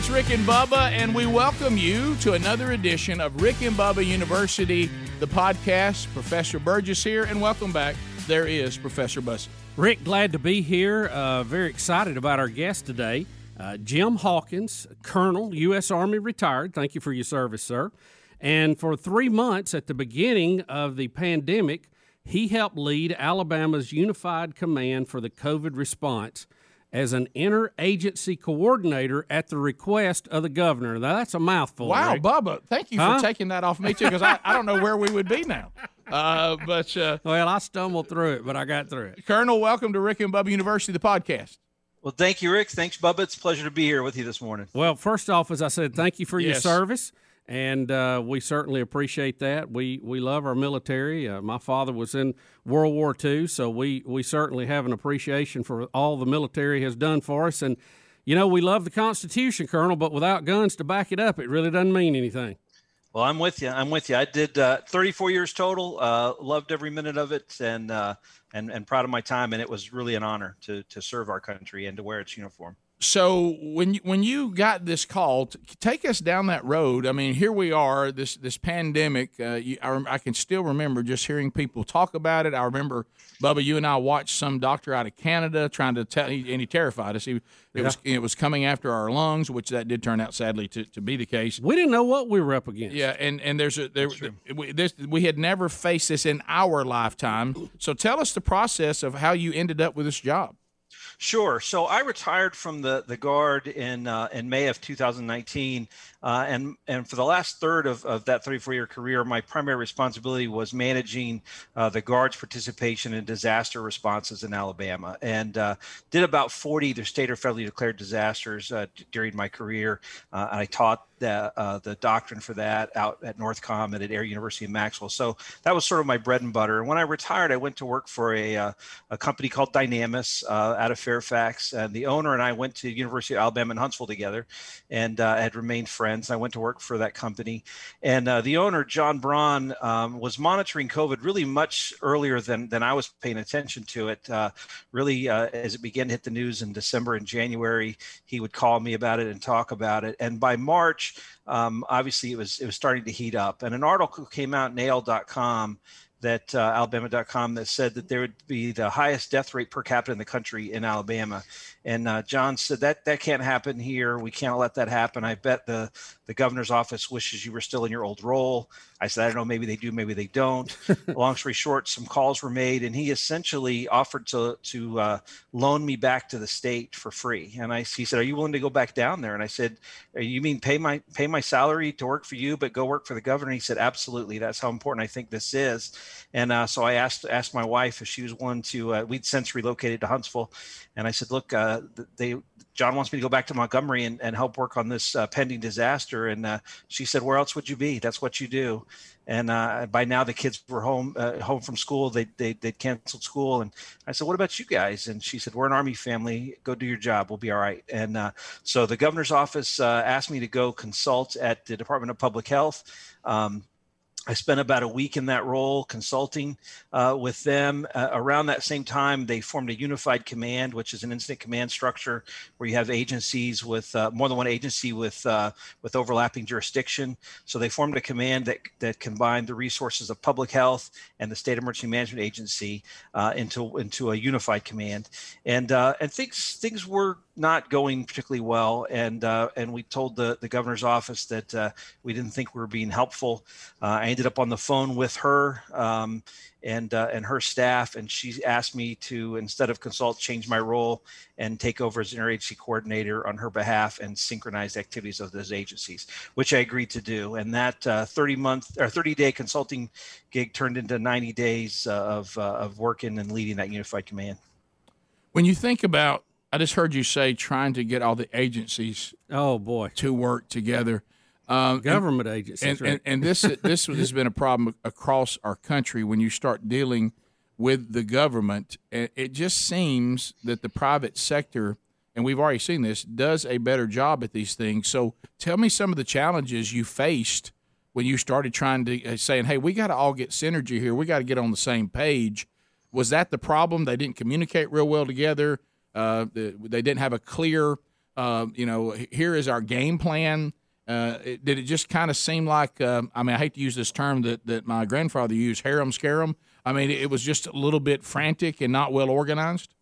it's Rick and Bubba, and we welcome you to another edition of Rick and Bubba University, the podcast. Professor Burgess here, and welcome back. There is Professor Bussey. Rick, glad to be here. Uh, very excited about our guest today, uh, Jim Hawkins, Colonel, U.S. Army retired. Thank you for your service, sir. And for three months at the beginning of the pandemic, he helped lead Alabama's unified command for the COVID response as an interagency coordinator at the request of the governor. Now, that's a mouthful. Wow, Rick. Bubba, thank you Huh? for taking that off me too, because I, I don't know where we would be now. Uh, but uh, Well, I stumbled through it, but I got through it. Colonel, welcome to Rick and Bubba University, the podcast. Well, thank you, Rick. Thanks, Bubba. It's a pleasure to be here with you this morning. Well, first off, as I said, thank you for your service, and uh, we certainly appreciate that. We we love our military. Uh, my father was in World War II, so we we certainly have an appreciation for all the military has done for us. And you know, we love the Constitution, Colonel, but without guns to back it up, it really doesn't mean anything. Well, I'm with you. I'm with you. I did uh, 34 years total. Uh, loved every minute of it, and uh, and and proud of my time. And it was really an honor to to serve our country and to wear its uniform. So when you, when you got this call, take us down that road. I mean, here we are. This this pandemic. Uh, you, I, rem- I can still remember just hearing people talk about it. I remember Bubba, you and I watched some doctor out of Canada trying to tell, and he terrified us. He, it was it was coming after our lungs, which that did turn out sadly to, to be the case. We didn't know what we were up against. Yeah, and and there's a there we, this we had never faced this in our lifetime. So tell us the process of how you ended up with this job. Sure. So I retired from the the guard in uh, in May of 2019, uh, and and for the last third of, of that 34 year career, my primary responsibility was managing uh, the guard's participation in disaster responses in Alabama, and uh, did about 40 either state or federally declared disasters uh, during my career. Uh, and I taught the uh, the doctrine for that out at Northcom and at Air University in Maxwell. So that was sort of my bread and butter. And when I retired, I went to work for a uh, a company called Dynamis uh, out of Fairfax. And the owner and I went to University of Alabama in Huntsville together, and uh, had remained friends. I went to work for that company, and uh, the owner John Braun um, was monitoring COVID really much earlier than than I was paying attention to it. Uh, really, uh, as it began to hit the news in December and January, he would call me about it and talk about it. And by March, um, obviously it was it was starting to heat up. And an article came out in AL.com that uh, Alabama.com that said that there would be the highest death rate per capita in the country in Alabama. And uh, John said that that can't happen here. We can't let that happen. I bet the the governor's office wishes you were still in your old role. I said, I don't know, maybe they do, maybe they don't. Long story short, some calls were made, and he essentially offered to to uh, loan me back to the state for free. And I he said, Are you willing to go back down there? And I said, "Uh, You mean pay my pay my salary to work for you, but go work for the governor? And he said, Absolutely. That's how important I think this is. And uh, so I asked asked my wife if she was willing to. Uh, we'd since relocated to Huntsville, and I said, Look, uh, they John wants me to go back to Montgomery and, and help work on this uh, pending disaster. And uh, she said, "Where else would you be? That's what you do." And uh, by now the kids were home uh, home from school. They they they canceled school, and I said, "What about you guys?" And she said, "We're an Army family. Go do your job. We'll be all right." And uh, so the governor's office uh, asked me to go consult at the Department of Public Health. Um, I spent about a week in that role consulting uh, with them. Uh, around that same time, they formed a unified command, which is an incident command structure where you have agencies with uh, more than one agency with uh, with overlapping jurisdiction. So they formed a command that that combined the resources of public health and the state emergency management agency uh, into into a unified command. And uh, and things things were not going particularly well, and uh, and we told the the governor's office that uh, we didn't think we were being helpful. Uh, I ended up on the phone with her um, and uh, and her staff, and she asked me to instead of consult, change my role and take over as an interagency coordinator on her behalf and synchronize activities of those agencies, which I agreed to do. And that uh, 30 month or 30 day consulting gig turned into 90 days uh, of of working and leading that unified command. When you think about, I just heard you say trying to get all the agencies. Oh boy, to work together. Um, Government and, agencies, and, right. and, and this this has been a problem across our country when you start dealing with the government. It just seems that the private sector, and we've already seen this, does a better job at these things. So tell me some of the challenges you faced when you started trying to uh, saying, "Hey, we got to all get synergy here. We got to get on the same page." Was that the problem? They didn't communicate real well together. Uh, they didn't have a clear uh, you know, here is our game plan. Uh, it, did it just kind of seem like? Um, I mean, I hate to use this term that, that my grandfather used, harem scarum. I mean, it was just a little bit frantic and not well organized.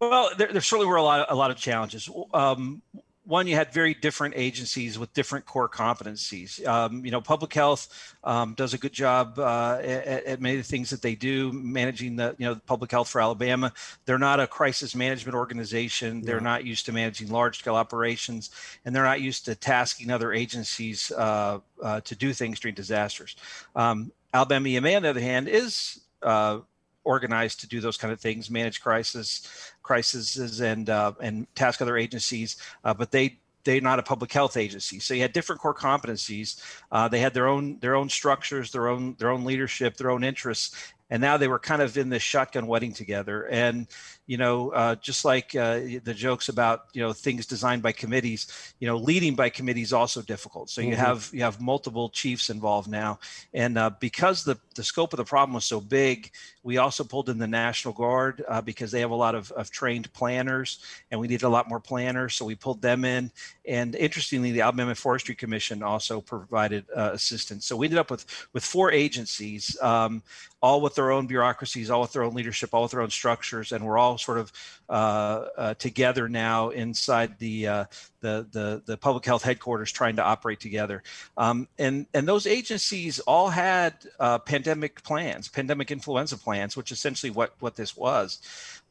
Well, there, there certainly were a lot, of, a lot of challenges. Um, one, you had very different agencies with different core competencies. Um, you know, public health um, does a good job uh, at, at, many of the things that they do, managing the you know public health for Alabama. They're not a crisis management organization. They're not used to managing large scale operations, and they're not used to tasking other agencies uh, uh, to do things during disasters. Um, Alabama EMA, on the other hand, is uh, organized to do those kind of things, manage crisis crises and uh, and task other agencies, uh, but they they're not a public health agency. So you had different core competencies. Uh, they had their own their own structures, their own their own leadership, their own interests, and now they were kind of in this shotgun wedding together. And you know, uh, just like uh, the jokes about you know things designed by committees, you know, leading by committees is also difficult. So you mm-hmm. have you have multiple chiefs involved now, and uh, because the the scope of the problem was so big, we also pulled in the National Guard uh, because they have a lot of, of trained planners, and we needed a lot more planners, so we pulled them in. And interestingly, the Alabama Forestry Commission also provided uh, assistance. So we ended up with with four agencies, um, all with their own bureaucracies, all with their own leadership, all with their own structures, and we're all sort of uh, uh, together now inside the, uh, the, the the public health headquarters, trying to operate together. Um, and and those agencies all had uh, pandemic plans, pandemic influenza plans, which essentially what what this was.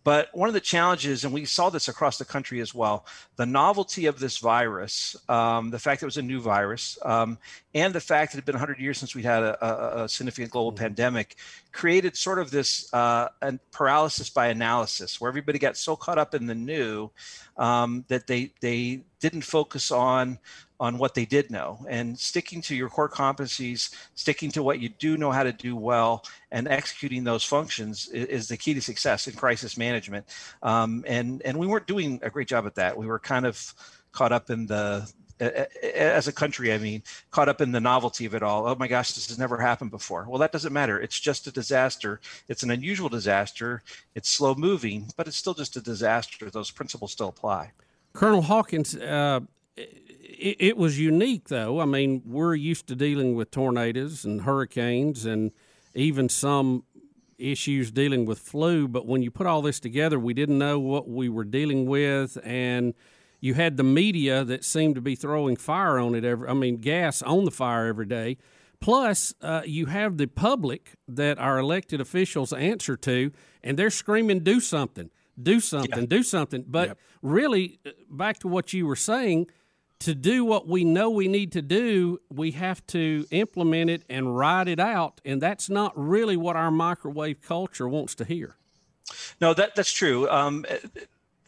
But one of the challenges, and we saw this across the country as well, the novelty of this virus, um, the fact that it was a new virus, um, and the fact that it had been 100 years since we had a, a, a significant global mm-hmm. pandemic created sort of this uh, paralysis by analysis where everybody got so caught up in the new um, that they, they didn't focus on on what they did know and sticking to your core competencies, sticking to what you do know how to do well, and executing those functions is, is the key to success in crisis management. Um, and and we weren't doing a great job at that. We were kind of caught up in the as a country, I mean, caught up in the novelty of it all. Oh my gosh, this has never happened before. Well, that doesn't matter. It's just a disaster. It's an unusual disaster. It's slow moving, but it's still just a disaster. Those principles still apply. Colonel Hawkins, uh, it, it, was unique, though. I mean, we're used to dealing with tornadoes and hurricanes and even some issues dealing with flu. But when you put all this together, we didn't know what we were dealing with. And you had the media that seemed to be throwing fire on it every, I mean, gas on the fire every day. Plus, uh, you have the public that our elected officials answer to, and they're screaming, do something, do something, yeah. do something. But yep. really, uh, back to what you were saying, to do what we know we need to do, we have to implement it and ride it out. And that's not really what our microwave culture wants to hear. No, that that's true. Um,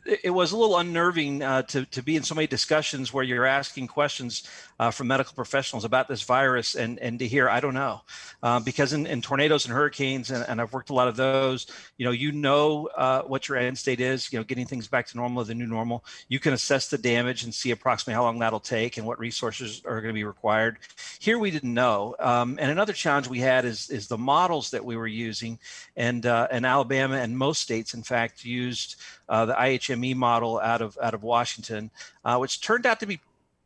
it was a little unnerving uh, to, to be in so many discussions where you're asking questions uh, from medical professionals about this virus and, and to hear, I don't know. Uh, because in, in, tornadoes and hurricanes, and, and, I've worked a lot of those, you know, you know uh, what your end state is, you know, getting things back to normal, the new normal. You can assess the damage and see approximately how long that'll take and what resources are going to be required. Here we didn't know. Um, and another challenge we had is, is the models that we were using. And, uh, and Alabama and most states, in fact, used uh, the IHME model out of, out of Washington, uh, which turned out to be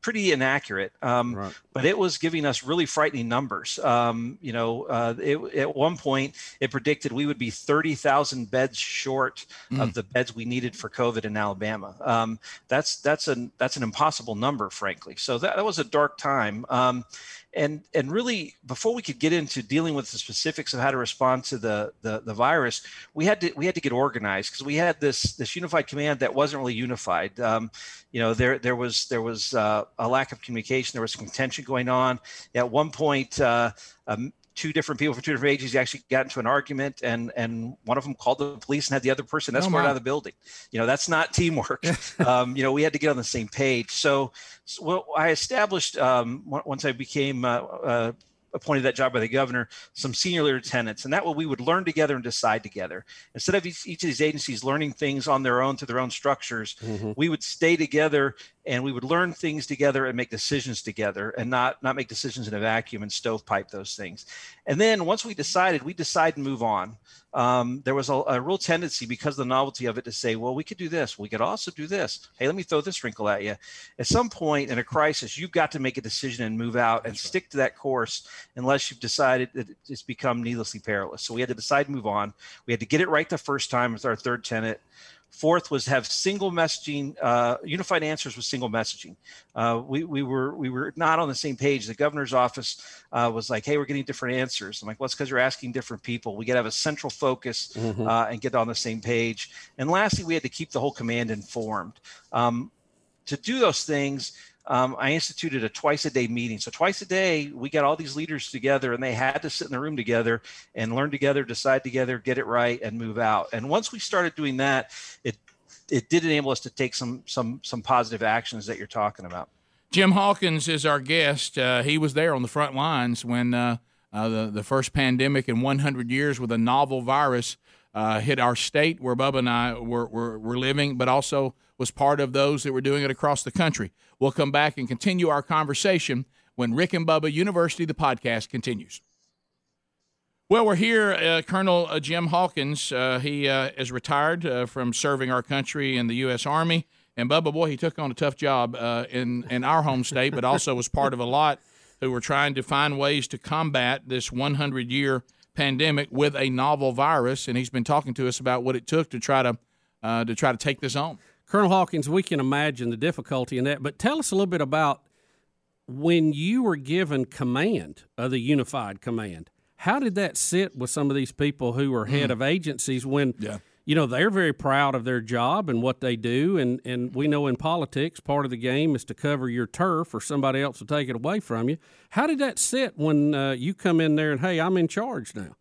pretty inaccurate. Um, right. But it was giving us really frightening numbers. Um, you know, uh, it, at one point, it predicted we would be 30,000 beds short mm. of the beds we needed for COVID in Alabama. Um, that's that's an that's an impossible number, frankly. So that, that was a dark time. And and really before we could get into dealing with the specifics of how to respond to the the, the virus we had to we had to get organized because we had this this unified command that wasn't really unified. Um, you know there there was there was uh, a lack of communication there was some tension going on. At one point uh, um, two different people from two different agencies actually got into an argument and and one of them called the police and had the other person escorted oh out of the building. You know that's not teamwork. Um, you know we had to get on the same page. So, so well, i established um, once i became uh, uh, appointed that job by the governor some senior lieutenants and that way we would learn together and decide together. Instead of each, each of these agencies learning things on their own to their own structures mm-hmm. we would stay together and we would learn things together and make decisions together and not not make decisions in a vacuum and stovepipe those things. And then once we decided we decide and move on. Um, there was a, a, real tendency because of the novelty of it to say well we could do this. We could also do this. Hey let me throw this wrinkle at you. At some point in a crisis you've got to make a decision and move out and That's stick right. to that course unless you've decided that it's become needlessly perilous. So we had to decide to move on. We had to get it right the first time with our third tenant Fourth was have single messaging, uh, unified answers with single messaging. Uh, we, we were we were not on the same page. The governor's office uh, was like, "Hey, we're getting different answers." I'm like, "Well, it's because you're asking different people. We got to have a central focus mm-hmm. Uh, and get on the same page." And lastly, we had to keep the whole command informed. Um, to do those things, um, I instituted a twice a day meeting. So twice a day, we got all these leaders together, and they had to sit in the room together and learn together, decide together, get it right, and move out. And once we started doing that, it it did enable us to take some some some positive actions that you're talking about. Jim Hawkins is our guest. Uh, he was there on the front lines when uh, uh, the the first pandemic in 100 years with a novel virus uh, hit our state where Bubba and I were, were, were living, but also was part of those that were doing it across the country. We'll come back and continue our conversation when Rick and Bubba University, the podcast, continues. Well, we're here. Uh, Colonel uh, Jim Hawkins, uh, he uh, is retired uh, from serving our country in the U.S. Army. And Bubba, boy, he took on a tough job uh, in, in our home state, but also was part of a lot who were trying to find ways to combat this 100 year pandemic with a novel virus. And he's been talking to us about what it took to try to, to, try to take this on. Colonel Hawkins, we can imagine the difficulty in that, but tell us a little bit about when you were given command of the unified command. How did that sit with some of these people who are head mm. of agencies when yeah. you know they're very proud of their job and what they do and and we know in politics part of the game is to cover your turf or somebody else will take it away from you. How did that sit when uh, you come in there and hey, I'm in charge now?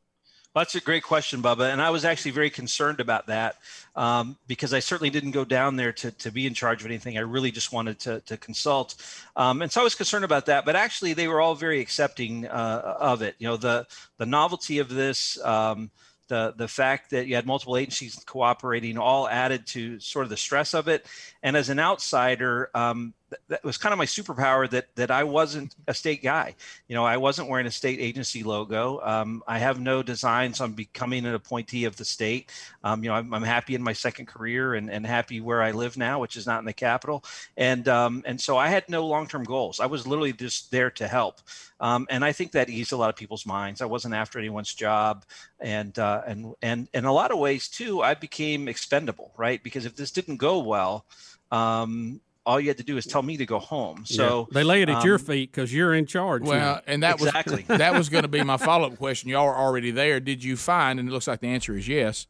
That's a great question, Bubba. And I was actually very concerned about that um, because I certainly didn't go down there to, to be in charge of anything. I really just wanted to, to consult. Um, and so I was concerned about that. But actually, they were all very accepting uh, of it. You know, the, the novelty of this. Um, the the fact that you had multiple agencies cooperating all added to sort of the stress of it and as an outsider um, that was kind of my superpower that that I wasn't a state guy. You know, I wasn't wearing a state agency logo. Um, I have no designs on becoming an appointee of the state. Um, you know, I'm, I'm, happy in my second career and, and happy where I live now, which is not in the capital. And um, and so I had no long term goals. I was literally just there to help. Um, and I think that eased a lot of people's minds. I wasn't after anyone's job, and uh, and and in a lot of ways too, I became expendable, right? Because if this didn't go well. Um, all you had to do is tell me to go home. So yeah. they lay it at um, your feet because you're in charge. Well, and that exactly. was that was going to be my follow up question. Y'all are already there. Did you find? And it looks like the answer is yes.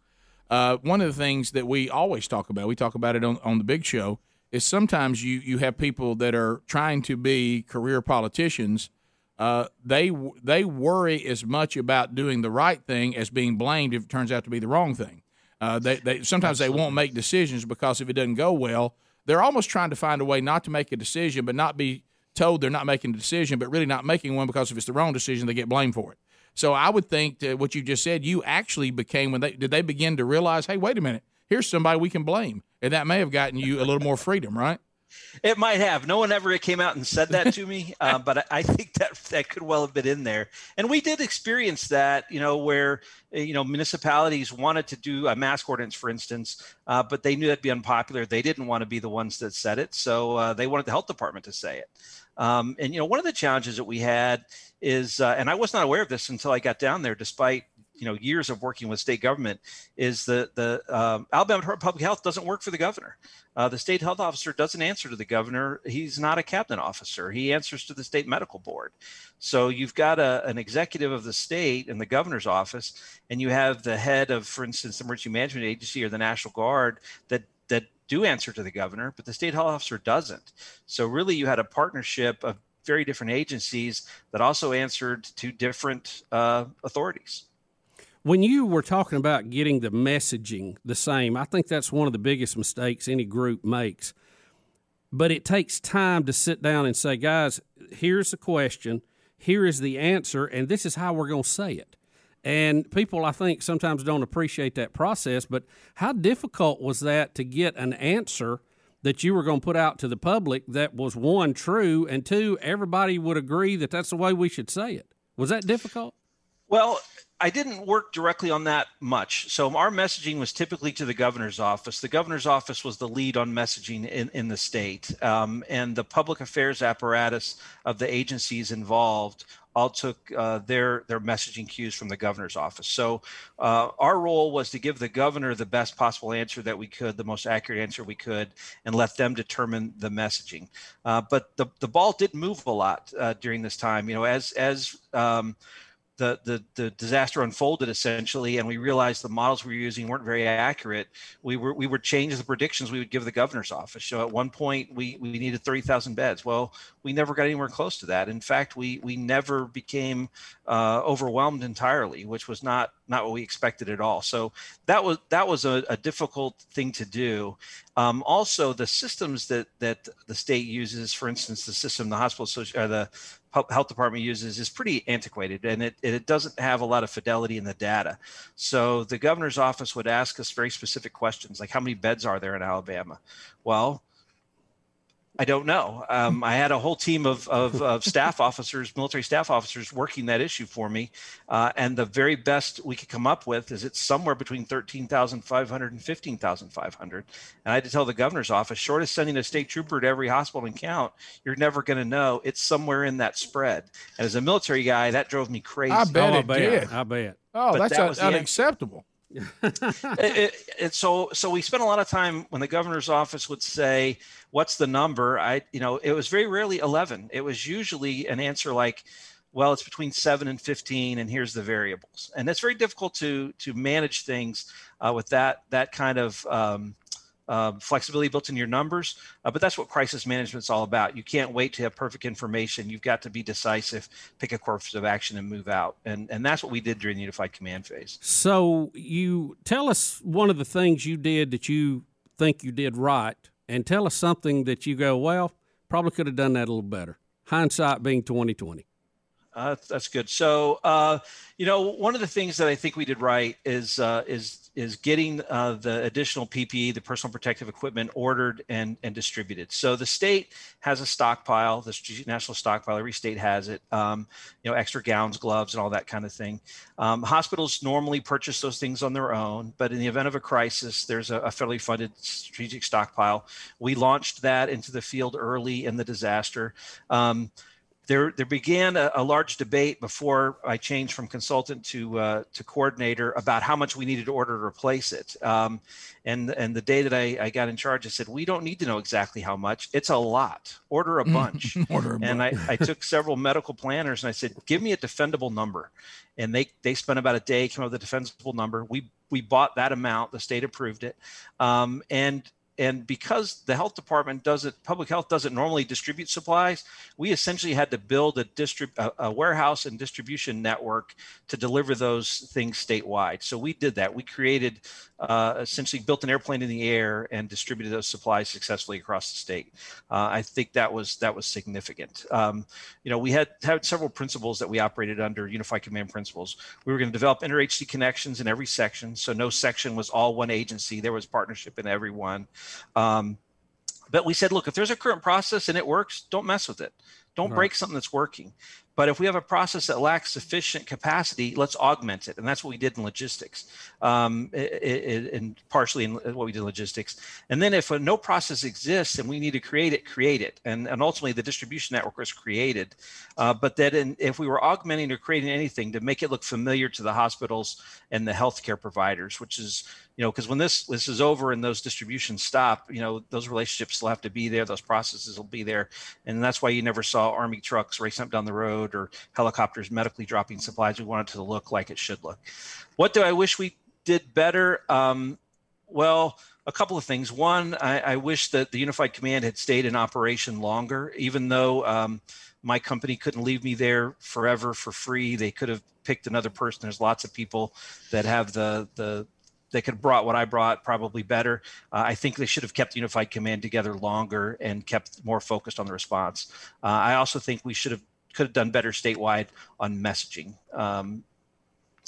Uh, one of the things that we always talk about, we talk about it on, on the big show, is sometimes you you have people that are trying to be career politicians. Uh, they they worry as much about doing the right thing as being blamed if it turns out to be the wrong thing. Uh, they, they sometimes Absolutely. they won't make decisions because if it doesn't go well, they're almost trying to find a way not to make a decision, but not be told they're not making a decision, but really not making one because if it's the wrong decision, they get blamed for it. So I would think that what you just said, you actually became when they did they begin to realize, hey, wait a minute, here's somebody we can blame, and that may have gotten you a little more freedom, right? It might have. No one ever came out and said that to me, uh, but I think that that could well have been in there. And we did experience that, you know, where you know municipalities wanted to do a mask ordinance, for instance, uh, but they knew that'd be unpopular. They didn't want to be the ones that said it, so uh, they wanted the health department to say it. Um, and you know, one of the challenges that we had is, uh, and I was not aware of this until I got down there, despite you know years of working with state government is that the um, Alabama Department of Public Health doesn't work for the governor. Uh, the state health officer doesn't answer to the governor. He's not a cabinet officer. He answers to the state medical board. So you've got a, an executive of the state in the governor's office, and you have the head of, for instance, the emergency management agency or the National Guard that that do answer to the governor, but the state health officer doesn't. So really, you had a partnership of very different agencies that also answered to different uh, authorities. When you were talking about getting the messaging the same, I think that's one of the biggest mistakes any group makes. But it takes time to sit down and say, guys, here's the question, here is the answer, and this is how we're going to say it. And people, I think, sometimes don't appreciate that process. But how difficult was that to get an answer that you were going to put out to the public that was one true and two everybody would agree that that's the way we should say it. Was that difficult? Well, I didn't work directly on that much. So our messaging was typically to the governor's office. The governor's office was the lead on messaging in, in the state. Um, and the public affairs apparatus of the agencies involved all took uh, their their messaging cues from the governor's office. So uh, our role was to give the governor the best possible answer that we could, the most accurate answer we could, and let them determine the messaging. Uh, but the the ball did move a lot uh, during this time. You know, as as um, the, the, the disaster unfolded essentially, and we realized the models we were using weren't very accurate. We were we would change the predictions we would give the governor's office. So at one point we we needed thirty thousand beds. Well, we never got anywhere close to that. In fact, we we never became uh, overwhelmed entirely, which was not not what we expected at all. So that was that was a, a difficult thing to do. Um, also, the systems that that the state uses, for instance, the system the hospital or the health department uses is pretty antiquated and it, it doesn't have a lot of fidelity in the data. So the governor's office would ask us very specific questions like how many beds are there in Alabama? Well, I don't know. Um, I had a whole team of, of, of, staff officers, military staff officers, working that issue for me, uh, and the very best we could come up with is it's somewhere between 13,500 and 15,500. And I had to tell the governor's office, short of sending a state trooper to every hospital and count, you're never going to know. It's somewhere in that spread. And as a military guy, that drove me crazy. I bet oh, it I bet. did. I bet. Oh, but that's that un- unacceptable so so we spent a lot of time when the governor's office would say what's the number? I you know it was very rarely 11 it was usually an answer like well it's between 7 and 15 and here's the variables. And it's very difficult to to manage things uh, with that that kind of um, uh, flexibility built in your numbers. Uh, but that's what crisis management is all about. You can't wait to have perfect information. You've got to be decisive, pick a course of action, and move out. And and that's what we did during the unified command phase. So you tell us one of the things you did that you think you did right, and tell us something that you go, well, probably could have done that a little better. Hindsight being twenty twenty. Uh, that's good. So, uh, you know, one of the things that I think we did right is uh, is is getting uh, the additional PPE, the personal protective equipment, ordered and and distributed. So the state has a stockpile, the national stockpile. Every state has it. Um, you know, extra gowns, gloves, and all that kind of thing. Um, hospitals normally purchase those things on their own, but in the event of a crisis, there's a, a federally funded strategic stockpile. We launched that into the field early in the disaster. Um, there, there began a, a, large debate before I changed from consultant to uh, to coordinator about how much we needed to order to replace it. Um, and and the day that I, I, got in charge, I said we don't need to know exactly how much. It's a lot. Order a bunch. order a and bunch. I, I took several medical planners and I said, give me a defendable number. And they they spent about a day came up with a defensible number. We we bought that amount. The state approved it. Um, and and because the health department doesn't public health doesn't normally distribute supplies we essentially had to build a a, a, warehouse and distribution network to deliver those things statewide. So we did that. We created uh, essentially built an airplane in the air and distributed those supplies successfully across the state uh, i think that was that was significant um, you know we had had several principles that we operated under unified command principles we were going to develop inter-agency connections in every section so no section was all one agency there was partnership in every one um, but we said, look, if there's a current process and it works, don't mess with it. Don't right. break something that's working. But if we have a process that lacks sufficient capacity, let's augment it. And that's what we did in logistics, um, and partially in what we did in logistics. And then if a no process exists and we need to create it, create it. And, and ultimately, the distribution network was created. Uh, but that if we were augmenting or creating anything to make it look familiar to the hospitals and the healthcare providers, which is you know, because when this this is over and those distributions stop, you know, those relationships still have to be there, those processes will be there, and that's why you never saw army trucks racing up down the road or helicopters medically dropping supplies. We want it to look like it should look. What do I wish we did better? Um, well, a couple of things. One, I, I, wish that the Unified Command had stayed in operation longer, even though um, my company couldn't leave me there forever for free. They could have picked another person. There's lots of people that have the the they could have brought what I brought probably better. Uh, I think they should have kept Unified Command together longer and kept more focused on the response. Uh, I also think we should have could have done better statewide on messaging. Um,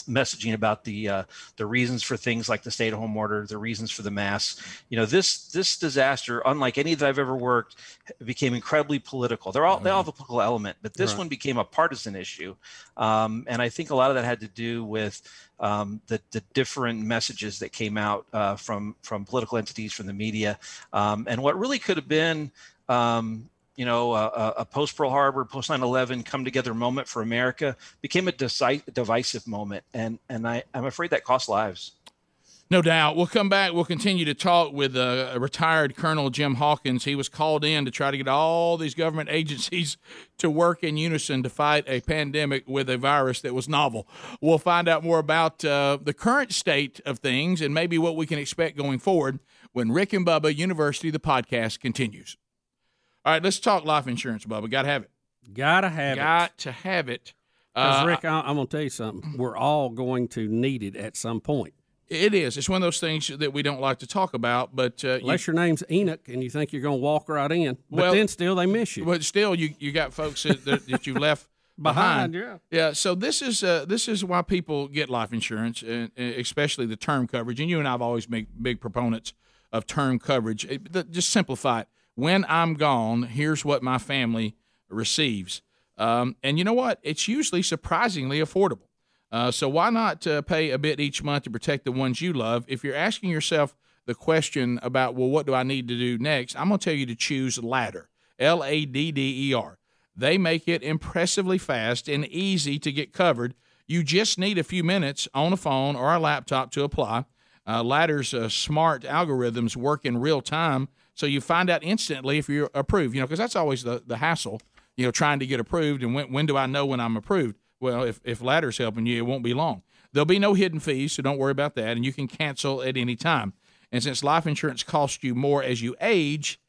messaging about the uh, the reasons for things like the stay-at-home order, the reasons for the mass. You know, this this disaster, unlike any that I've ever worked, became incredibly political. They're all mm-hmm. they all have a political element, but this right. one became a partisan issue, um, and I think a lot of that had to do with um, the the different messages that came out uh, from from political entities, from the media, um, and what really could have been um, you know, a, a post Pearl Harbor, post 9/11 come together moment for America became a deci- divisive moment, and and I, I'm afraid that cost lives. No doubt. We'll come back. We'll continue to talk with uh, a retired Colonel Jim Hawkins. He was called in to try to get all these government agencies to work in unison to fight a pandemic with a virus that was novel. We'll find out more about uh, the current state of things and maybe what we can expect going forward when Rick and Bubba University, the podcast, continues. All right, let's talk life insurance, Bubba. Got to have it. Gotta have Got it. Got to have it. Because, uh, Rick, I, I'm going to tell you something. We're all going to need it at some point. It is. It's one of those things that we don't like to talk about, but uh, unless you, your name's Enoch and you think you're going to walk right in, but well, then still they miss you. But still, you you got folks that, that you left behind. behind. Yeah, yeah. So this is uh, this is why people get life insurance, and especially the term coverage. And you and I have always been big proponents of term coverage. It, just simplify it when I'm gone, here's what my family receives. Um, and you know what? It's usually surprisingly affordable. Uh, so why not uh, pay a bit each month to protect the ones you love? If you're asking yourself the question about, well, what do I need to do next? I'm going to tell you to choose Ladder, L A D D E R. They make it impressively fast and easy to get covered. You just need a few minutes on a phone or a laptop to apply. Uh, Ladder's uh, smart algorithms work in real time so you find out instantly if you're approved, you know, because that's always the, the hassle, you know, trying to get approved. And when, when do I know when I'm approved? Well, if, if Ladder's helping you, it won't be long. There'll be no hidden fees, so don't worry about that. And you can cancel at any time. And since life insurance costs you more as you age,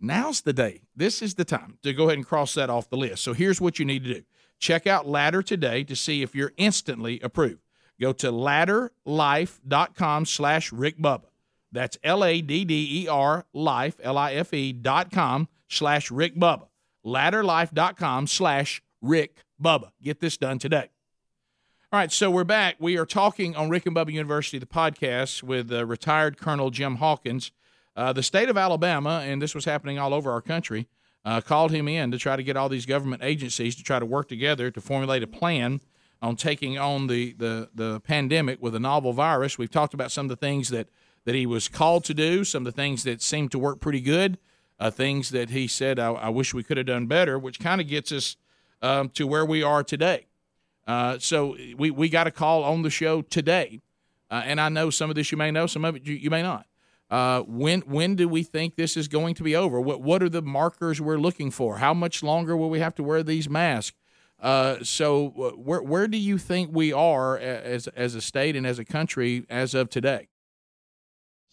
now's the day. This is the time to go ahead and cross that off the list. So here's what you need to do check out Ladder today to see if you're instantly approved. Go to ladderlife.com slash Rick Bubba. That's L A D D E R life, L I F E dot com slash Rick Bubba. Ladderlife.com slash Rick Bubba. Get this done today. All right, so we're back. We are talking on Rick and Bubba University, the podcast, with uh, retired Colonel Jim Hawkins. Uh, the state of Alabama, and this was happening all over our country, uh, called him in to try to get all these government agencies to try to work together to formulate a plan on taking on the, the, the pandemic with a novel virus. We've talked about some of the things that – that he was called to do, some of the things that seemed to work pretty good, uh, things that he said, I, I wish we could have done better, which kind of gets us um, to where we are today. Uh, so we, we got a call on the show today. Uh, and I know some of this you may know, some of it you, you may not. Uh, when when do we think this is going to be over? What what are the markers we're looking for? How much longer will we have to wear these masks? Uh, so uh, where where do you think we are as as a state and as a country as of today?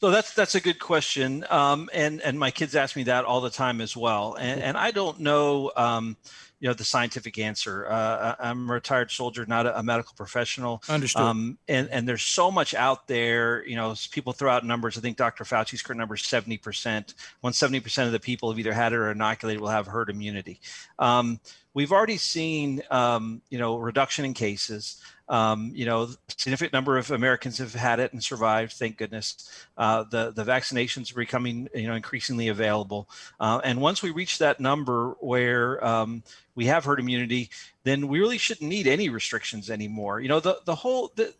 So that's that's a good question, um, and and my kids ask me that all the time as well, and and I don't know, um, you know, the scientific answer. Uh, I'm a retired soldier, not a, a medical professional. Understood. Um, and and there's so much out there. You know, people throw out numbers. I think Dr. Fauci's current number is 70 percent. When 70 percent of the people have either had it or inoculated will have herd immunity. Um, we've already seen, um, you know, reduction in cases. Um, you know, significant number of Americans have had it and survived. Thank goodness. Uh, the the vaccinations are becoming you know increasingly available, uh, and once we reach that number where um, we have herd immunity, then we really shouldn't need any restrictions anymore. You know, the the whole the,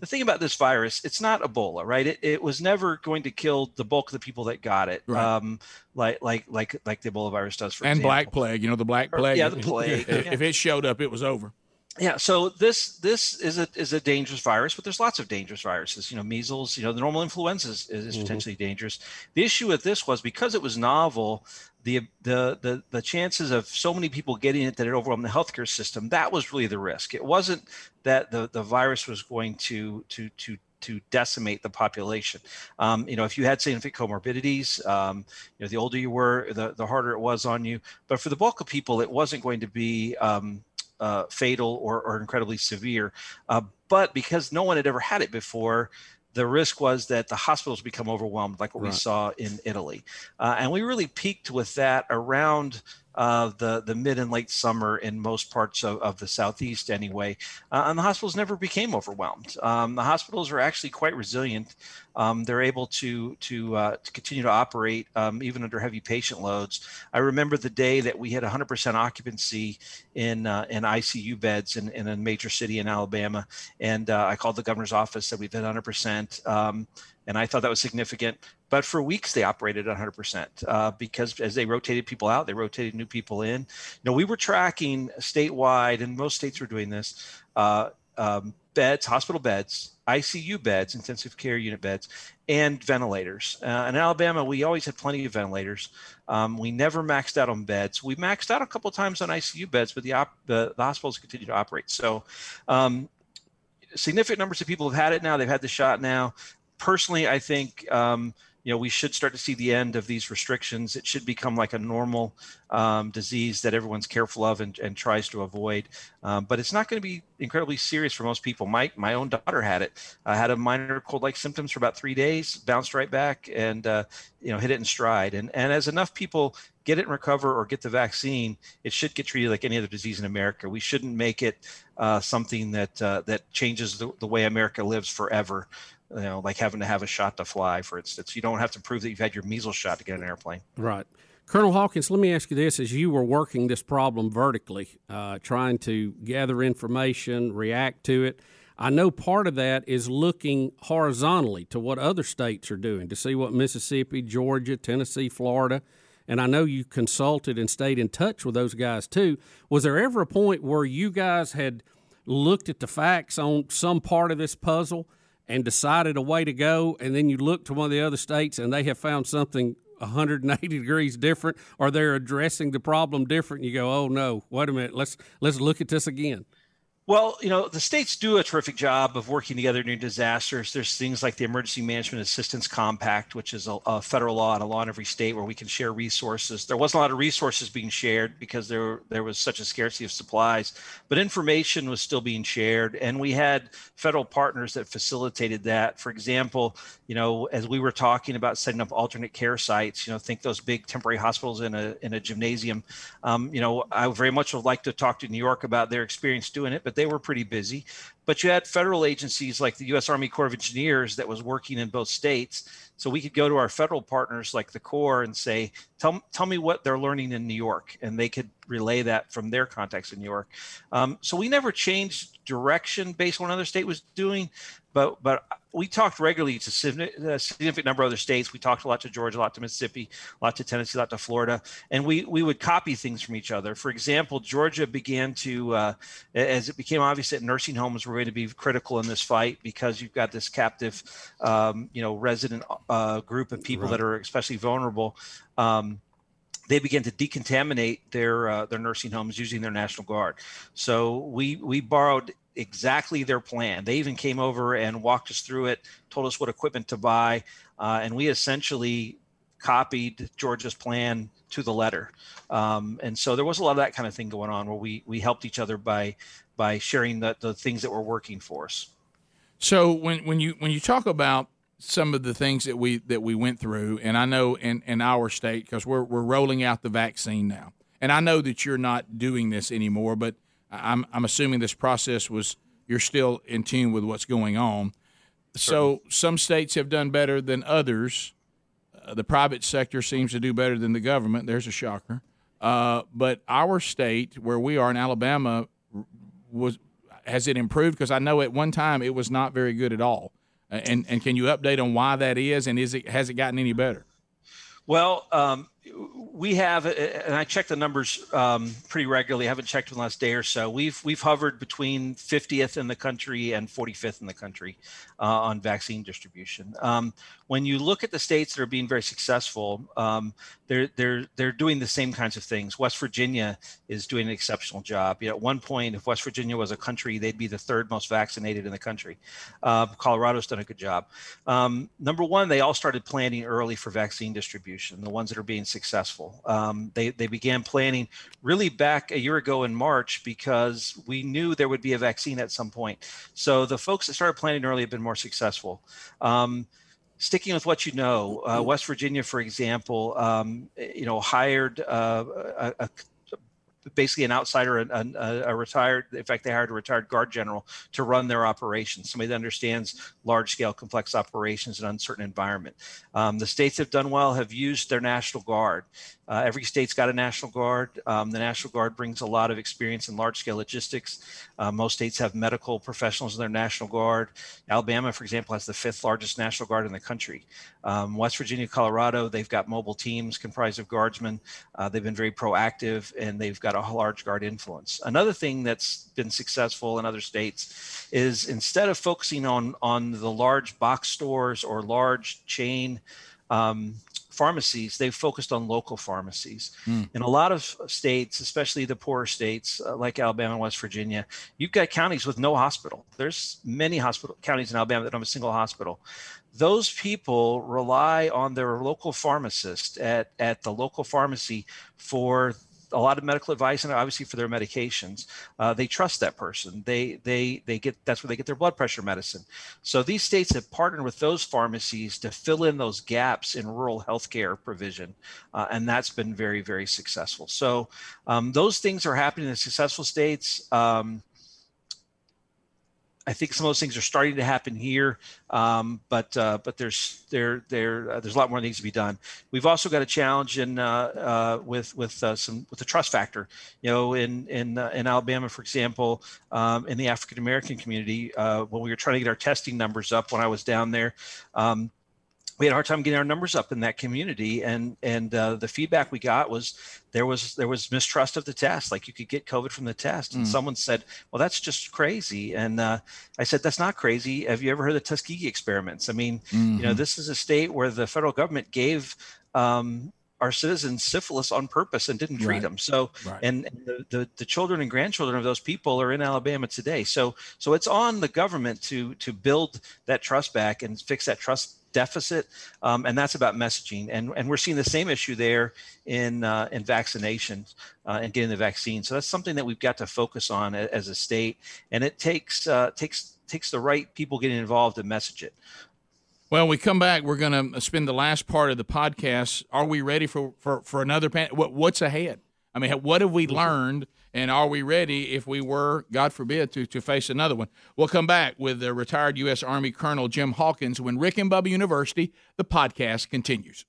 the thing about this virus, it's not Ebola, right? It, it was never going to kill the bulk of the people that got it, right. um, like like like like the Ebola virus does. For and example. black plague, you know, the black plague. Or, yeah, the plague. if it showed up, it was over. Yeah, so this this is a is a dangerous virus, but there's lots of dangerous viruses. You know, measles. You know, the normal influenza is, is mm-hmm. potentially dangerous. The issue with this was because it was novel. The, the the the chances of so many people getting it that it overwhelmed the healthcare system that was really the risk. It wasn't that the the virus was going to to to to decimate the population. Um, you know, if you had significant comorbidities, um, you know, the older you were, the, the harder it was on you. But for the bulk of people, it wasn't going to be um, uh, fatal or, or, incredibly severe. Uh, but because no one had ever had it before, the risk was that the hospitals become overwhelmed, like what right. we saw in Italy. Uh, and we really peaked with that around uh, the the mid and late summer in most parts of, of the southeast anyway, uh, and the hospitals never became overwhelmed. Um, the hospitals are actually quite resilient. Um, they're able to to, uh, to continue to operate um, even under heavy patient loads. I remember the day that we had 100% occupancy in uh, in ICU beds in, in a major city in Alabama, and uh, I called the governor's office said we've been 100%. And I thought that was significant. But for weeks they operated 100% uh, because as they rotated people out, they rotated new people in. Know, we were tracking statewide, and most states were doing this. Uh, um, beds, hospital beds, ICU beds, intensive care unit beds, and ventilators. Uh, in Alabama, we always had plenty of ventilators. Um, we never maxed out on beds. We maxed out a couple times on ICU beds, but the, op- the, the hospitals continue to operate. So, um, significant numbers of people have had it now. They've had the shot now personally, I think um, you know we should start to see the end of these restrictions. It should become like a normal um, disease that everyone's careful of and, and tries to avoid. Um, but it's not going to be incredibly serious for most people. My my own daughter had it. I had a minor cold-like symptoms for about three days, bounced right back, and uh, you know hit it in stride. And and as enough people get it and recover or get the vaccine, it should get treated like any other disease in America. We shouldn't make it uh, something that uh, that changes the, the way America lives forever you know, like having to have a shot to fly, for instance. You don't have to prove that you've had your measles shot to get an airplane. Right. Colonel Hawkins, let me ask you this: as you were working this problem vertically, uh, trying to gather information, react to it, I know part of that is looking horizontally to what other states are doing to see what Mississippi, Georgia, Tennessee, Florida, and I know you consulted and stayed in touch with those guys too. Was there ever a point where you guys had looked at the facts on some part of this puzzle and decided a way to go, and then you look to one of the other states and they have found something 180 degrees different, or they're addressing the problem different, you go, oh no, wait a minute, let's let's look at this again. Well, you know, the states do a terrific job of working together during disasters. There's things like the Emergency Management Assistance Compact, which is a, a, federal law and a law in every state where we can share resources. There wasn't a lot of resources being shared because there there was such a scarcity of supplies, but information was still being shared, and we had federal partners that facilitated that. For example, you know, as we were talking about setting up alternate care sites, you know, think those big temporary hospitals in a in a gymnasium. Um, you know, I very much would like to talk to New York about their experience doing it, but they were pretty busy. But you had federal agencies like the U.S. Army Corps of Engineers that was working in both states. So we could go to our federal partners like the Corps and say, tell, tell me what they're learning in New York. And they could relay that from their contacts in New York. Um, so we never changed direction based on what another state was doing. But, but we talked regularly to a significant number of other states. We talked a lot to Georgia, a lot to Mississippi, a lot to Tennessee, a lot to Florida, and we we would copy things from each other. For example, Georgia began to, uh, as it became obvious that nursing homes were going to be critical in this fight because you've got this captive, um, you know, resident uh, group of people right. that are especially vulnerable. Um, they began to decontaminate their uh, their nursing homes using their National Guard. So we we borrowed exactly their plan. They even came over and walked us through it, told us what equipment to buy, uh, and we essentially copied Georgia's plan to the letter. Um, and so there was a lot of that kind of thing going on where we we helped each other by by sharing the, the things that were working for us. So when when you when you talk about some of the things that we that we went through, and I know in, in our state because we're we're rolling out the vaccine now, and I know that you're not doing this anymore, but I'm I'm assuming this process was you're still in tune with what's going on. So some states have done better than others. Uh, the private sector seems to do better than the government. There's a shocker. Uh, but our state, where we are in Alabama, was has it improved? Because I know at one time it was not very good at all. And and can you update on why that is? And is it has it gotten any better? Well, um, we have, and I check the numbers um, pretty regularly. I haven't checked in the last day or so. We've we've hovered between 50th in the country and 45th in the country uh, on vaccine distribution. Um, when you look at the states that are being very successful, um, they're they're they're doing the same kinds of things. West Virginia is doing an exceptional job. You know, at one point, if West Virginia was a country, they'd be the third most vaccinated in the country. Uh, Colorado's done a good job. Um, number one, they all started planning early for vaccine distribution. The ones that are being successful, um, they they began planning really back a year ago in March because we knew there would be a vaccine at some point. So the folks that started planning early have been more successful. Um, sticking with what you know, uh, West Virginia, for example, um, you know, hired uh, a, a, basically an outsider, a, a, retired, in fact, they hired a retired guard general to run their operations, somebody that understands large scale, complex operations in uncertain environment. Um, the states have done well, have used their National Guard. Uh, every state's got a National Guard. Um, the National Guard brings a lot of experience in large scale logistics. Uh, most states have medical professionals in their National Guard. Alabama, for example, has the fifth largest National Guard in the country. Um, West Virginia, Colorado, they've got mobile teams comprised of guardsmen. Uh, they've been very proactive and they've got a large guard influence. Another thing that's been successful in other states is instead of focusing on, on the large box stores or large chain um, pharmacies, they've focused on local pharmacies. Mm. In a lot of states, especially the poorer states uh, like Alabama and West Virginia, you've got counties with no hospital. There's many hospital counties in Alabama that don't have a single hospital. Those people rely on their local pharmacist at, at the local pharmacy for a lot of medical advice and obviously for their medications uh, they trust that person. They they they get that's where they get their blood pressure medicine. So these states have partnered with those pharmacies to fill in those gaps in rural healthcare provision uh, and that's been very very successful. So um, those things are happening in successful states. Um, I think some of those things are starting to happen here, um, but uh, but there's there there uh, there's a lot more needs to be done. We've also got a challenge in uh, uh with with uh, some with the trust factor. You know, in in uh, in Alabama, for example, um, in the African American community, when we were trying to get our testing numbers up when I was down there. Um, we had a hard time getting our numbers up in that community and and uh, the feedback we got was there was there was mistrust of the test like you could get covid from the test and mm. someone said well that's just crazy and uh, i said that's not crazy have you ever heard of the tuskegee experiments i mean mm-hmm. you know mm-hmm. this is a state where the federal government gave um, our citizens syphilis on purpose and didn't treat right. them. So, right. and, and the, the, the, children and grandchildren of those people are in Alabama today. So, so it's on the government to to build that trust back and fix that trust deficit, um, and that's about messaging. And and we're seeing the same issue there in uh, in vaccinations uh, and getting the vaccine. So that's something that we've got to focus on as a state, and it takes uh, takes takes the right people getting involved to message it. Well, we come back. We're going to spend the last part of the podcast. Are we ready for for, for another pan? What, what's ahead? I mean, what have we mm-hmm. learned and are we ready if we were, God forbid, to, to face another one? We'll come back with the retired U.S. Army Colonel Jim Hawkins when Rick and Bubba University, the podcast continues.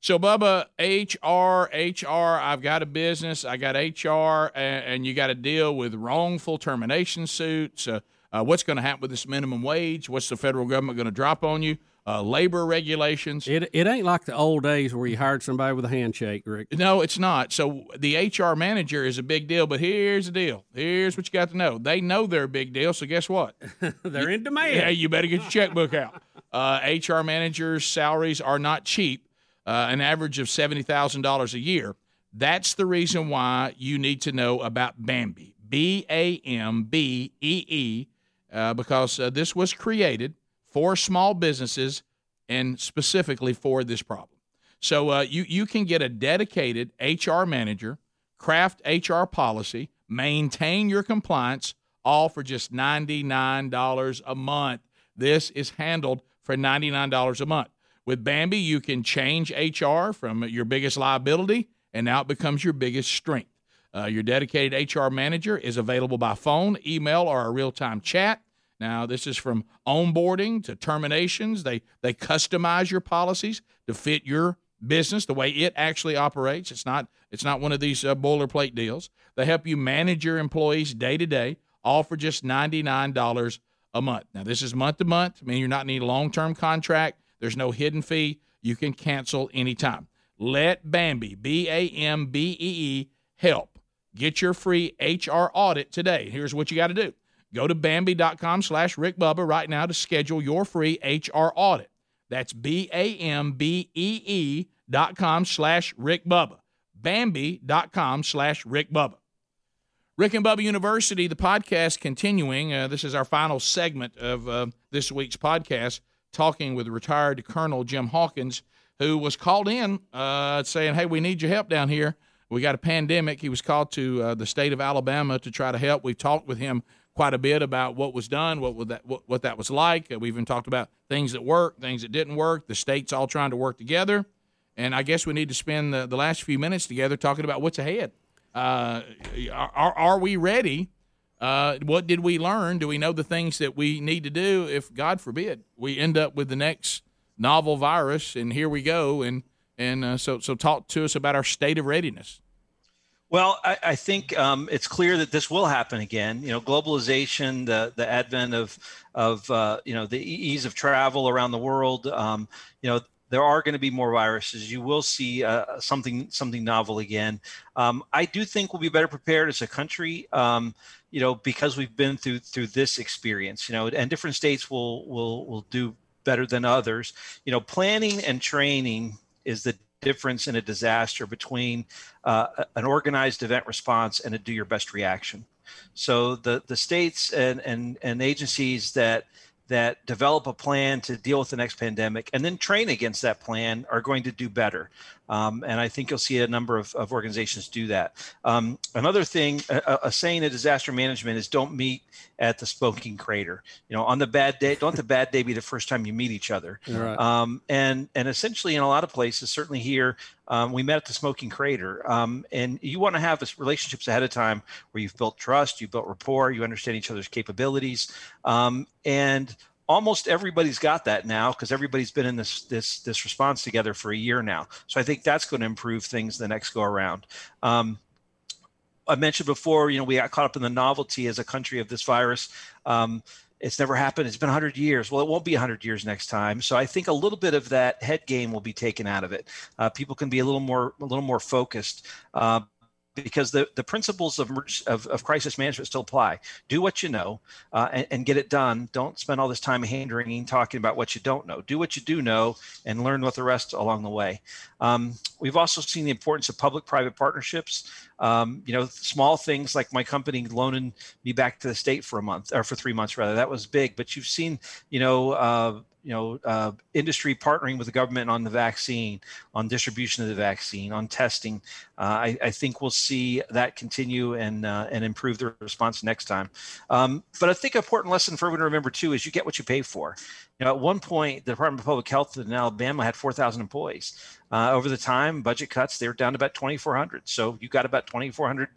So, Bubba, HR, HR, I've got a business, I got HR, and, and you got to deal with wrongful termination suits. Uh, uh, what's going to happen with this minimum wage? What's the federal government going to drop on you? Uh, labor regulations. It, it ain't like the old days where you hired somebody with a handshake, Rick. No, it's not. So the HR manager is a big deal, but here's the deal. Here's what you got to know. They know they're a big deal, so guess what? they're in demand. Yeah, you better get your checkbook out. Uh, HR managers' salaries are not cheap, uh, an average of $70,000 a year. That's the reason why you need to know about Bambee, B A M B E E, uh, because uh, this was created – for small businesses and specifically for this problem. So uh, you you can get a dedicated HR manager, craft HR policy, maintain your compliance, all for just ninety nine dollars a month. This is handled for ninety nine dollars a month. With Bambee, you can change HR from your biggest liability, and now it becomes your biggest strength. Uh, your dedicated HR manager is available by phone, email, or a real time chat. Now, this is from onboarding to terminations. They they customize your policies to fit your business the way it actually operates. It's not it's not one of these uh, boilerplate deals. They help you manage your employees day to day, all for just ninety nine dollars a month. Now, this is month to month. I mean, you're not in any long term contract. There's no hidden fee. You can cancel anytime. Let Bambee B A M B E E help get your free HR audit today. Here's what you got to do Go to Bambee.com slash Rick Bubba right now to schedule your free HR audit. That's B A M B E E dot com slash Rick Bubba. Bambee.com slash Rick Bubba. Rick and Bubba University, the podcast continuing. Uh, this is our final segment of uh, this week's podcast, talking with retired Colonel Jim Hawkins, who was called in uh, saying, Hey, we need your help down here. We got a pandemic. He was called to uh, the state of Alabama to try to help. We've talked with him quite a bit about what was done, what that what, what that was like. We even talked about things that worked, things that didn't work. The states all trying to work together, and I guess we need to spend the, the last few minutes together talking about what's ahead. Uh, are, are we ready? Uh, what did we learn? Do we know the things that we need to do if, God forbid, we end up with the next novel virus? And here we go. And and uh, so so talk to us about our state of readiness. Well, I, I think um, it's clear that this will happen again. You know, globalization, the the advent of of uh, you know the ease of travel around the world. Um, you know, there are going to be more viruses. You will see uh, something something novel again. Um, I do think we'll be better prepared as a country. Um, you know, because we've been through through this experience. You know, and different states will will will do better than others. You know, planning and training is the difference in a disaster between uh, an organized event response and a do your best reaction. So the the states and and, and agencies that that develop a plan to deal with the next pandemic and then train against that plan are going to do better. Um, and I think you'll see a number of, of organizations do that. Um, another thing, a, a, saying in disaster management is don't meet at the smoking crater. You know, on the bad day, don't the bad day be the first time you meet each other. Right. Um, and and essentially, in a lot of places, certainly here, um, we met at the smoking crater. Um, and you want to have relationships ahead of time where you've built trust, you built rapport, you understand each other's capabilities, um, and almost everybody's got that now because everybody's been in this this this response together for a year now. So I think that's going to improve things the next go around. Um, I mentioned before, you know, we got caught up in the novelty as a country of this virus. Um, it's never happened. It's been 100 years. Well, it won't be 100 years next time. So I think a little bit of that head game will be taken out of it. Uh, people can be a little more a little more focused. Uh, because the, the principles of, of, of, crisis management still apply. Do what you know uh, and, and, get it done. Don't spend all this time hand wringing talking about what you don't know. Do what you do know and learn what the rest along the way. Um, we've also seen the importance of public private partnerships. Um, you know, small things like my company loaning me back to the state for a month or for three months rather. That was big. But you've seen, you know, uh, you know, uh, industry partnering with the government on the vaccine, on distribution of the vaccine, on testing. Uh, I, I, think we'll see that continue and uh, and improve the response next time. Um, but I think an important lesson for everyone to remember too is you get what you pay for. You know, at one point, the Department of Public Health in Alabama had 4,000 employees. Uh, over the time, budget cuts, they were down to about 2,400. So you got about 2,400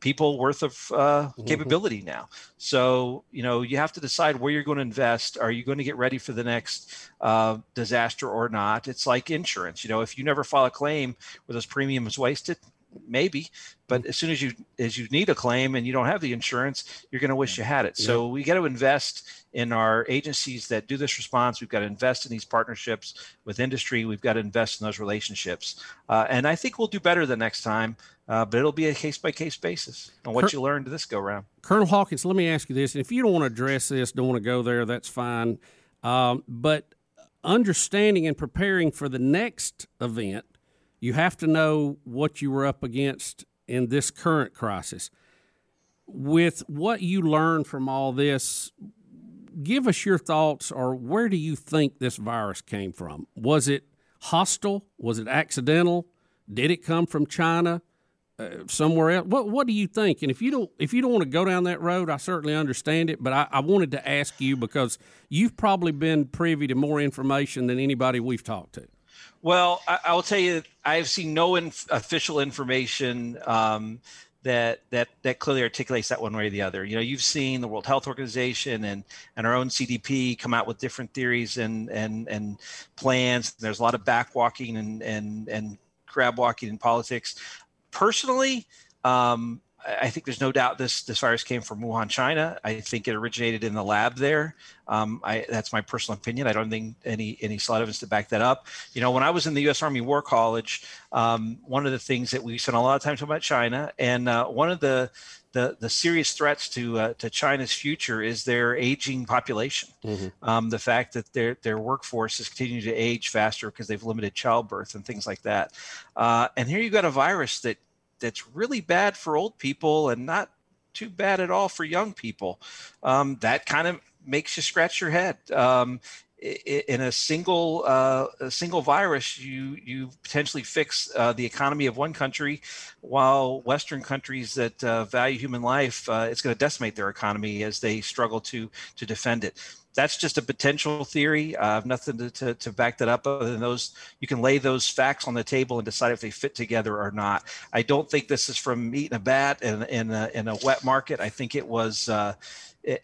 people worth of uh, mm-hmm. capability now. So you know you have to decide where you're going to invest. Are you going to get ready for the next uh, disaster or not? It's like insurance. You know, if you never file a claim where those premiums wasted, maybe. But as soon as you as you need a claim and you don't have the insurance, you're going to wish you had it. So we got to invest in our agencies that do this response. We've got to invest in these partnerships with industry. We've got to invest in those relationships. Uh, and I think we'll do better the next time, uh, but it'll be a case by case basis on what you learned this go round. Colonel Hawkins, let me ask you this. And if you don't want to address this, don't want to go there, that's fine. Um, but understanding and preparing for the next event, you have to know what you were up against in this current crisis. With what you learned from all this, give us your thoughts or where do you think this virus came from? Was it hostile? Was it accidental? Did it come from China? Uh, somewhere else? What What do you think? And if you don't if you don't want to go down that road, I certainly understand it. But I, I wanted to ask you because you've probably been privy to more information than anybody we've talked to. Well, I, will tell you, I've seen no inf- official information um, that that that clearly articulates that one way or the other. You know, you've seen the World Health Organization and and our own CDC come out with different theories and and and plans. There's a lot of backwalking and and and crab walking in politics. Personally, um, I think there's no doubt this this virus came from Wuhan, China. I think it originated in the lab there. Um, I, that's my personal opinion. I don't think any any solid evidence to back that up. You know, when I was in the U.S. Army War College, um, one of the things that we spent a lot of time talking about China, and uh, one of the the, the serious threats to uh, to China's future is their aging population. Mm-hmm. Um, the fact that their their workforce is continuing to age faster because they've limited childbirth and things like that. Uh, and here you got a virus that that's really bad for old people and not too bad at all for young people. Um, that kind of makes you scratch your head. Um, in a single uh, a single virus, you you potentially fix uh, the economy of one country, while Western countries that uh, value human life, uh, it's going to decimate their economy as they struggle to to defend it. That's just a potential theory. I have nothing to, to, to back that up other than those. You can lay those facts on the table and decide if they fit together or not. I don't think this is from eating a bat in, in, a, in a wet market. I think it was uh,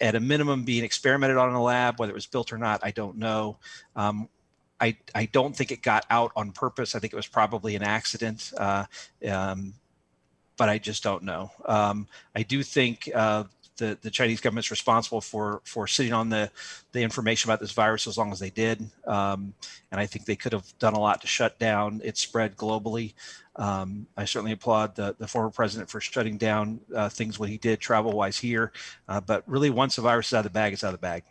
at a minimum being experimented on in a lab whether it was built or not i don't know. Um, I, I don't think it got out on purpose. I think it was probably an accident uh, um, but i just don't know. Um, i do think uh, the, the Chinese government's responsible for for sitting on the the information about this virus as long as they did, um, and I think they could have done a lot to shut down its spread globally. Um, I certainly applaud the, the former president for shutting down uh, things when he did travel wise here, uh, but really once the virus is out of the bag, it's out of the bag.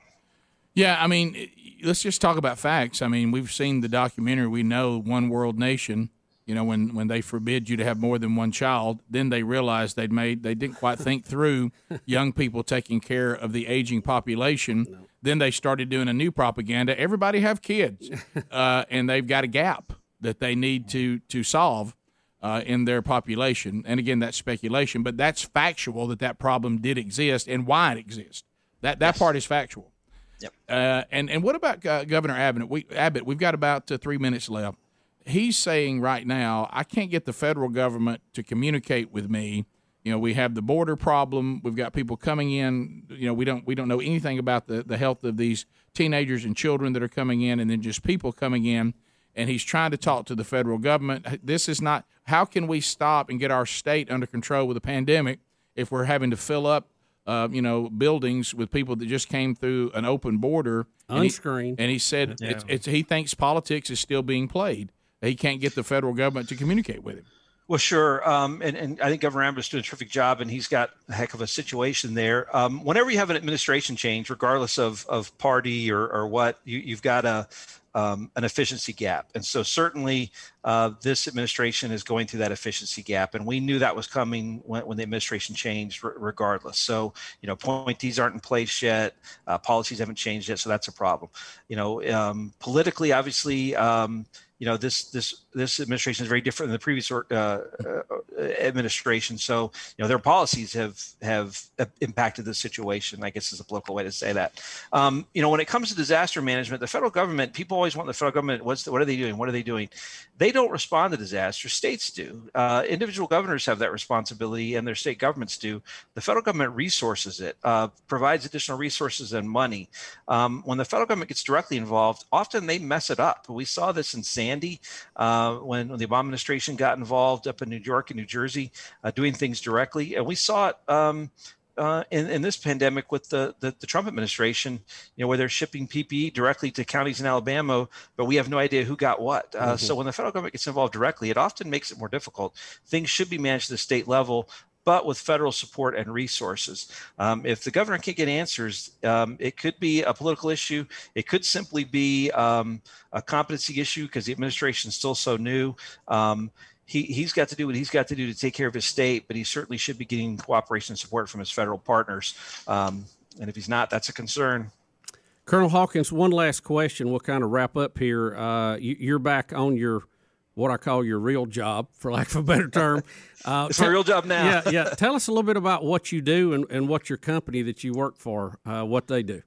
Yeah, I mean, let's just talk about facts. I mean, we've seen the documentary. We know One Child Nation you know when when they forbid you to have more than one child then they realized they'd made they didn't quite think through young people taking care of the aging population no. then they started doing a new propaganda everybody have kids uh, and they've got a gap that they need to to solve uh, in their population and again that's speculation but that's factual that that problem did exist and why it exists that that yes. part is factual Yep. Uh, and and what about uh, Governor Abbott? We, Abbott, we've got about uh, three minutes left he's saying right now, I can't get the federal government to communicate with me. You know, we have the border problem. We've got people coming in. You know, we don't we don't know anything about the, the health of these teenagers and children that are coming in, and then just people coming in. And he's trying to talk to the federal government. This is not. How can we stop and get our state under control with a pandemic if we're having to fill up uh, you know, buildings with people that just came through an open border, unscreened. And he, and he said yeah. it's, it's, he thinks politics is still being played he can't get the federal government to communicate with him. Well, sure, um, and, and I think Governor Abbott's doing a terrific job, and he's got a heck of a situation there. Um, whenever you have an administration change, regardless of, of party or, or what, you, have got a um, an efficiency gap, and so certainly uh, this administration is going through that efficiency gap, and we knew that was coming when, when the administration changed, r- regardless. So you know, appointees aren't in place yet, uh, policies haven't changed yet, so that's a problem. You know, um, politically, obviously um, you know this this this administration is very different than the previous uh, uh, administration. So you know their policies have have impacted the situation. I guess is a political way to say that. Um, you know when it comes to disaster management, the federal government people always want the federal government. What's the, what are they doing? What are they doing? They don't respond to disasters. States do. Uh, individual governors have that responsibility, and their state governments do. The federal government resources it, uh, provides additional resources and money. Um, when the federal government gets directly involved, often they mess it up. We saw this in San Sandy uh, when, when, the Obama administration got involved up in New York and New Jersey, uh, doing things directly. And we saw it. Um, uh, in, in, this pandemic with the, the, the, Trump administration, you know, where they're shipping PPE directly to counties in Alabama, but we have no idea who got what. Uh, mm-hmm. So when the federal government gets involved directly, it often makes it more difficult. Things should be managed at the state level, but with federal support and resources. Um, if the governor can't get answers, um, it could be a political issue. It could simply be um, a competency issue because the administration is still so new. Um, he, he's got to do what he's got to do to take care of his state, but he certainly should be getting cooperation and support from his federal partners. Um, and if he's not, that's a concern. Colonel Hawkins, one last question. We'll kind of wrap up here. Uh, you, you're back on your what I call your real job, for lack of a better term. Uh, it's my real job now. yeah, yeah. Tell us a little bit about what you do and, and what your company that you work for, uh, what they do.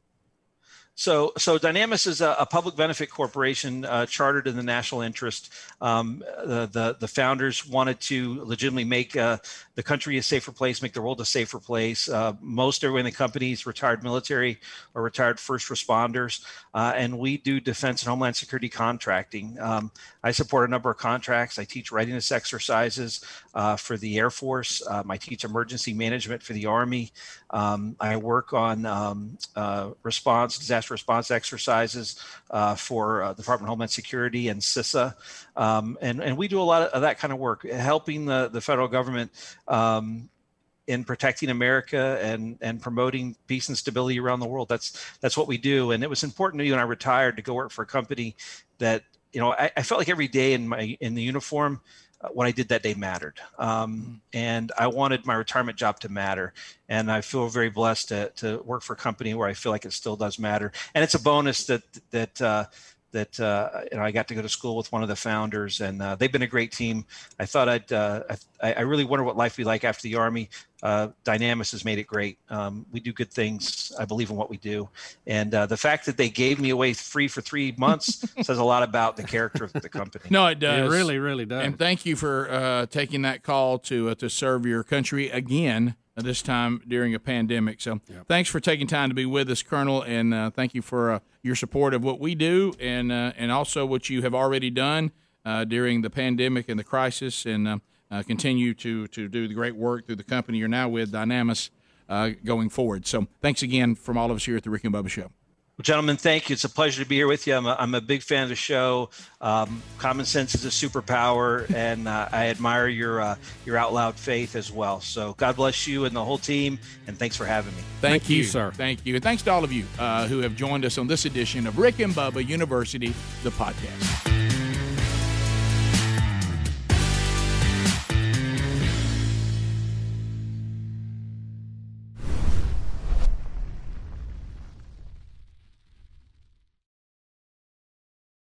So, so Dynamis is a, a public benefit corporation uh, chartered in the national interest. Um, the, the, the founders wanted to legitimately make uh, the country a safer place, make the world a safer place. Uh, most everyone in the company is retired military or retired first responders, uh, and we do defense and homeland security contracting. Um, I support a number of contracts. I teach readiness exercises uh, for the Air Force. Um, I teach emergency management for the Army. Um, I work on um, uh, response disaster response exercises uh, for uh, the Department of Homeland Security and CISA. Um, and, and we do a lot of that kind of work, helping the, the federal government um, in protecting America and and promoting peace and stability around the world. That's that's what we do. And it was important to me when I retired to go work for a company that you know, I, I, felt like every day in my in the uniform, uh, what I did that day mattered, um, mm-hmm. and I wanted my retirement job to matter. And I feel very blessed to to work for a company where I feel like it still does matter. And it's a bonus that that. Uh, that uh, you know I got to go to school with one of the founders, and uh, they've been a great team. I thought I'd uh, I, I, really wonder what life would be like after the army. Uh, Dynamis has made it great. Um, we do good things. I believe in what we do, and uh, the fact that they gave me away free for three months says a lot about the character of the company. No, it does. It really, really does. And thank you for uh, taking that call to to serve your country again this time during a pandemic. So yep. thanks for taking time to be with us, Colonel, and uh, thank you for uh, your support of what we do and uh, and also what you have already done uh, during the pandemic and the crisis, and uh, uh, continue to to do the great work through the company you're now with, Dynamis, going forward. So thanks again from all of us here at the Rick and Bubba Show. Well, gentlemen, thank you. It's a pleasure to be here with you. I'm a, I'm a big fan of the show. Um, common sense is a superpower, and uh, I admire your uh, your out loud faith as well. So God bless you and the whole team, and thanks for having me. Thank, Thank you, you, sir. Thank you, and thanks to all of you uh, who have joined us on this edition of Rick and Bubba University, the podcast.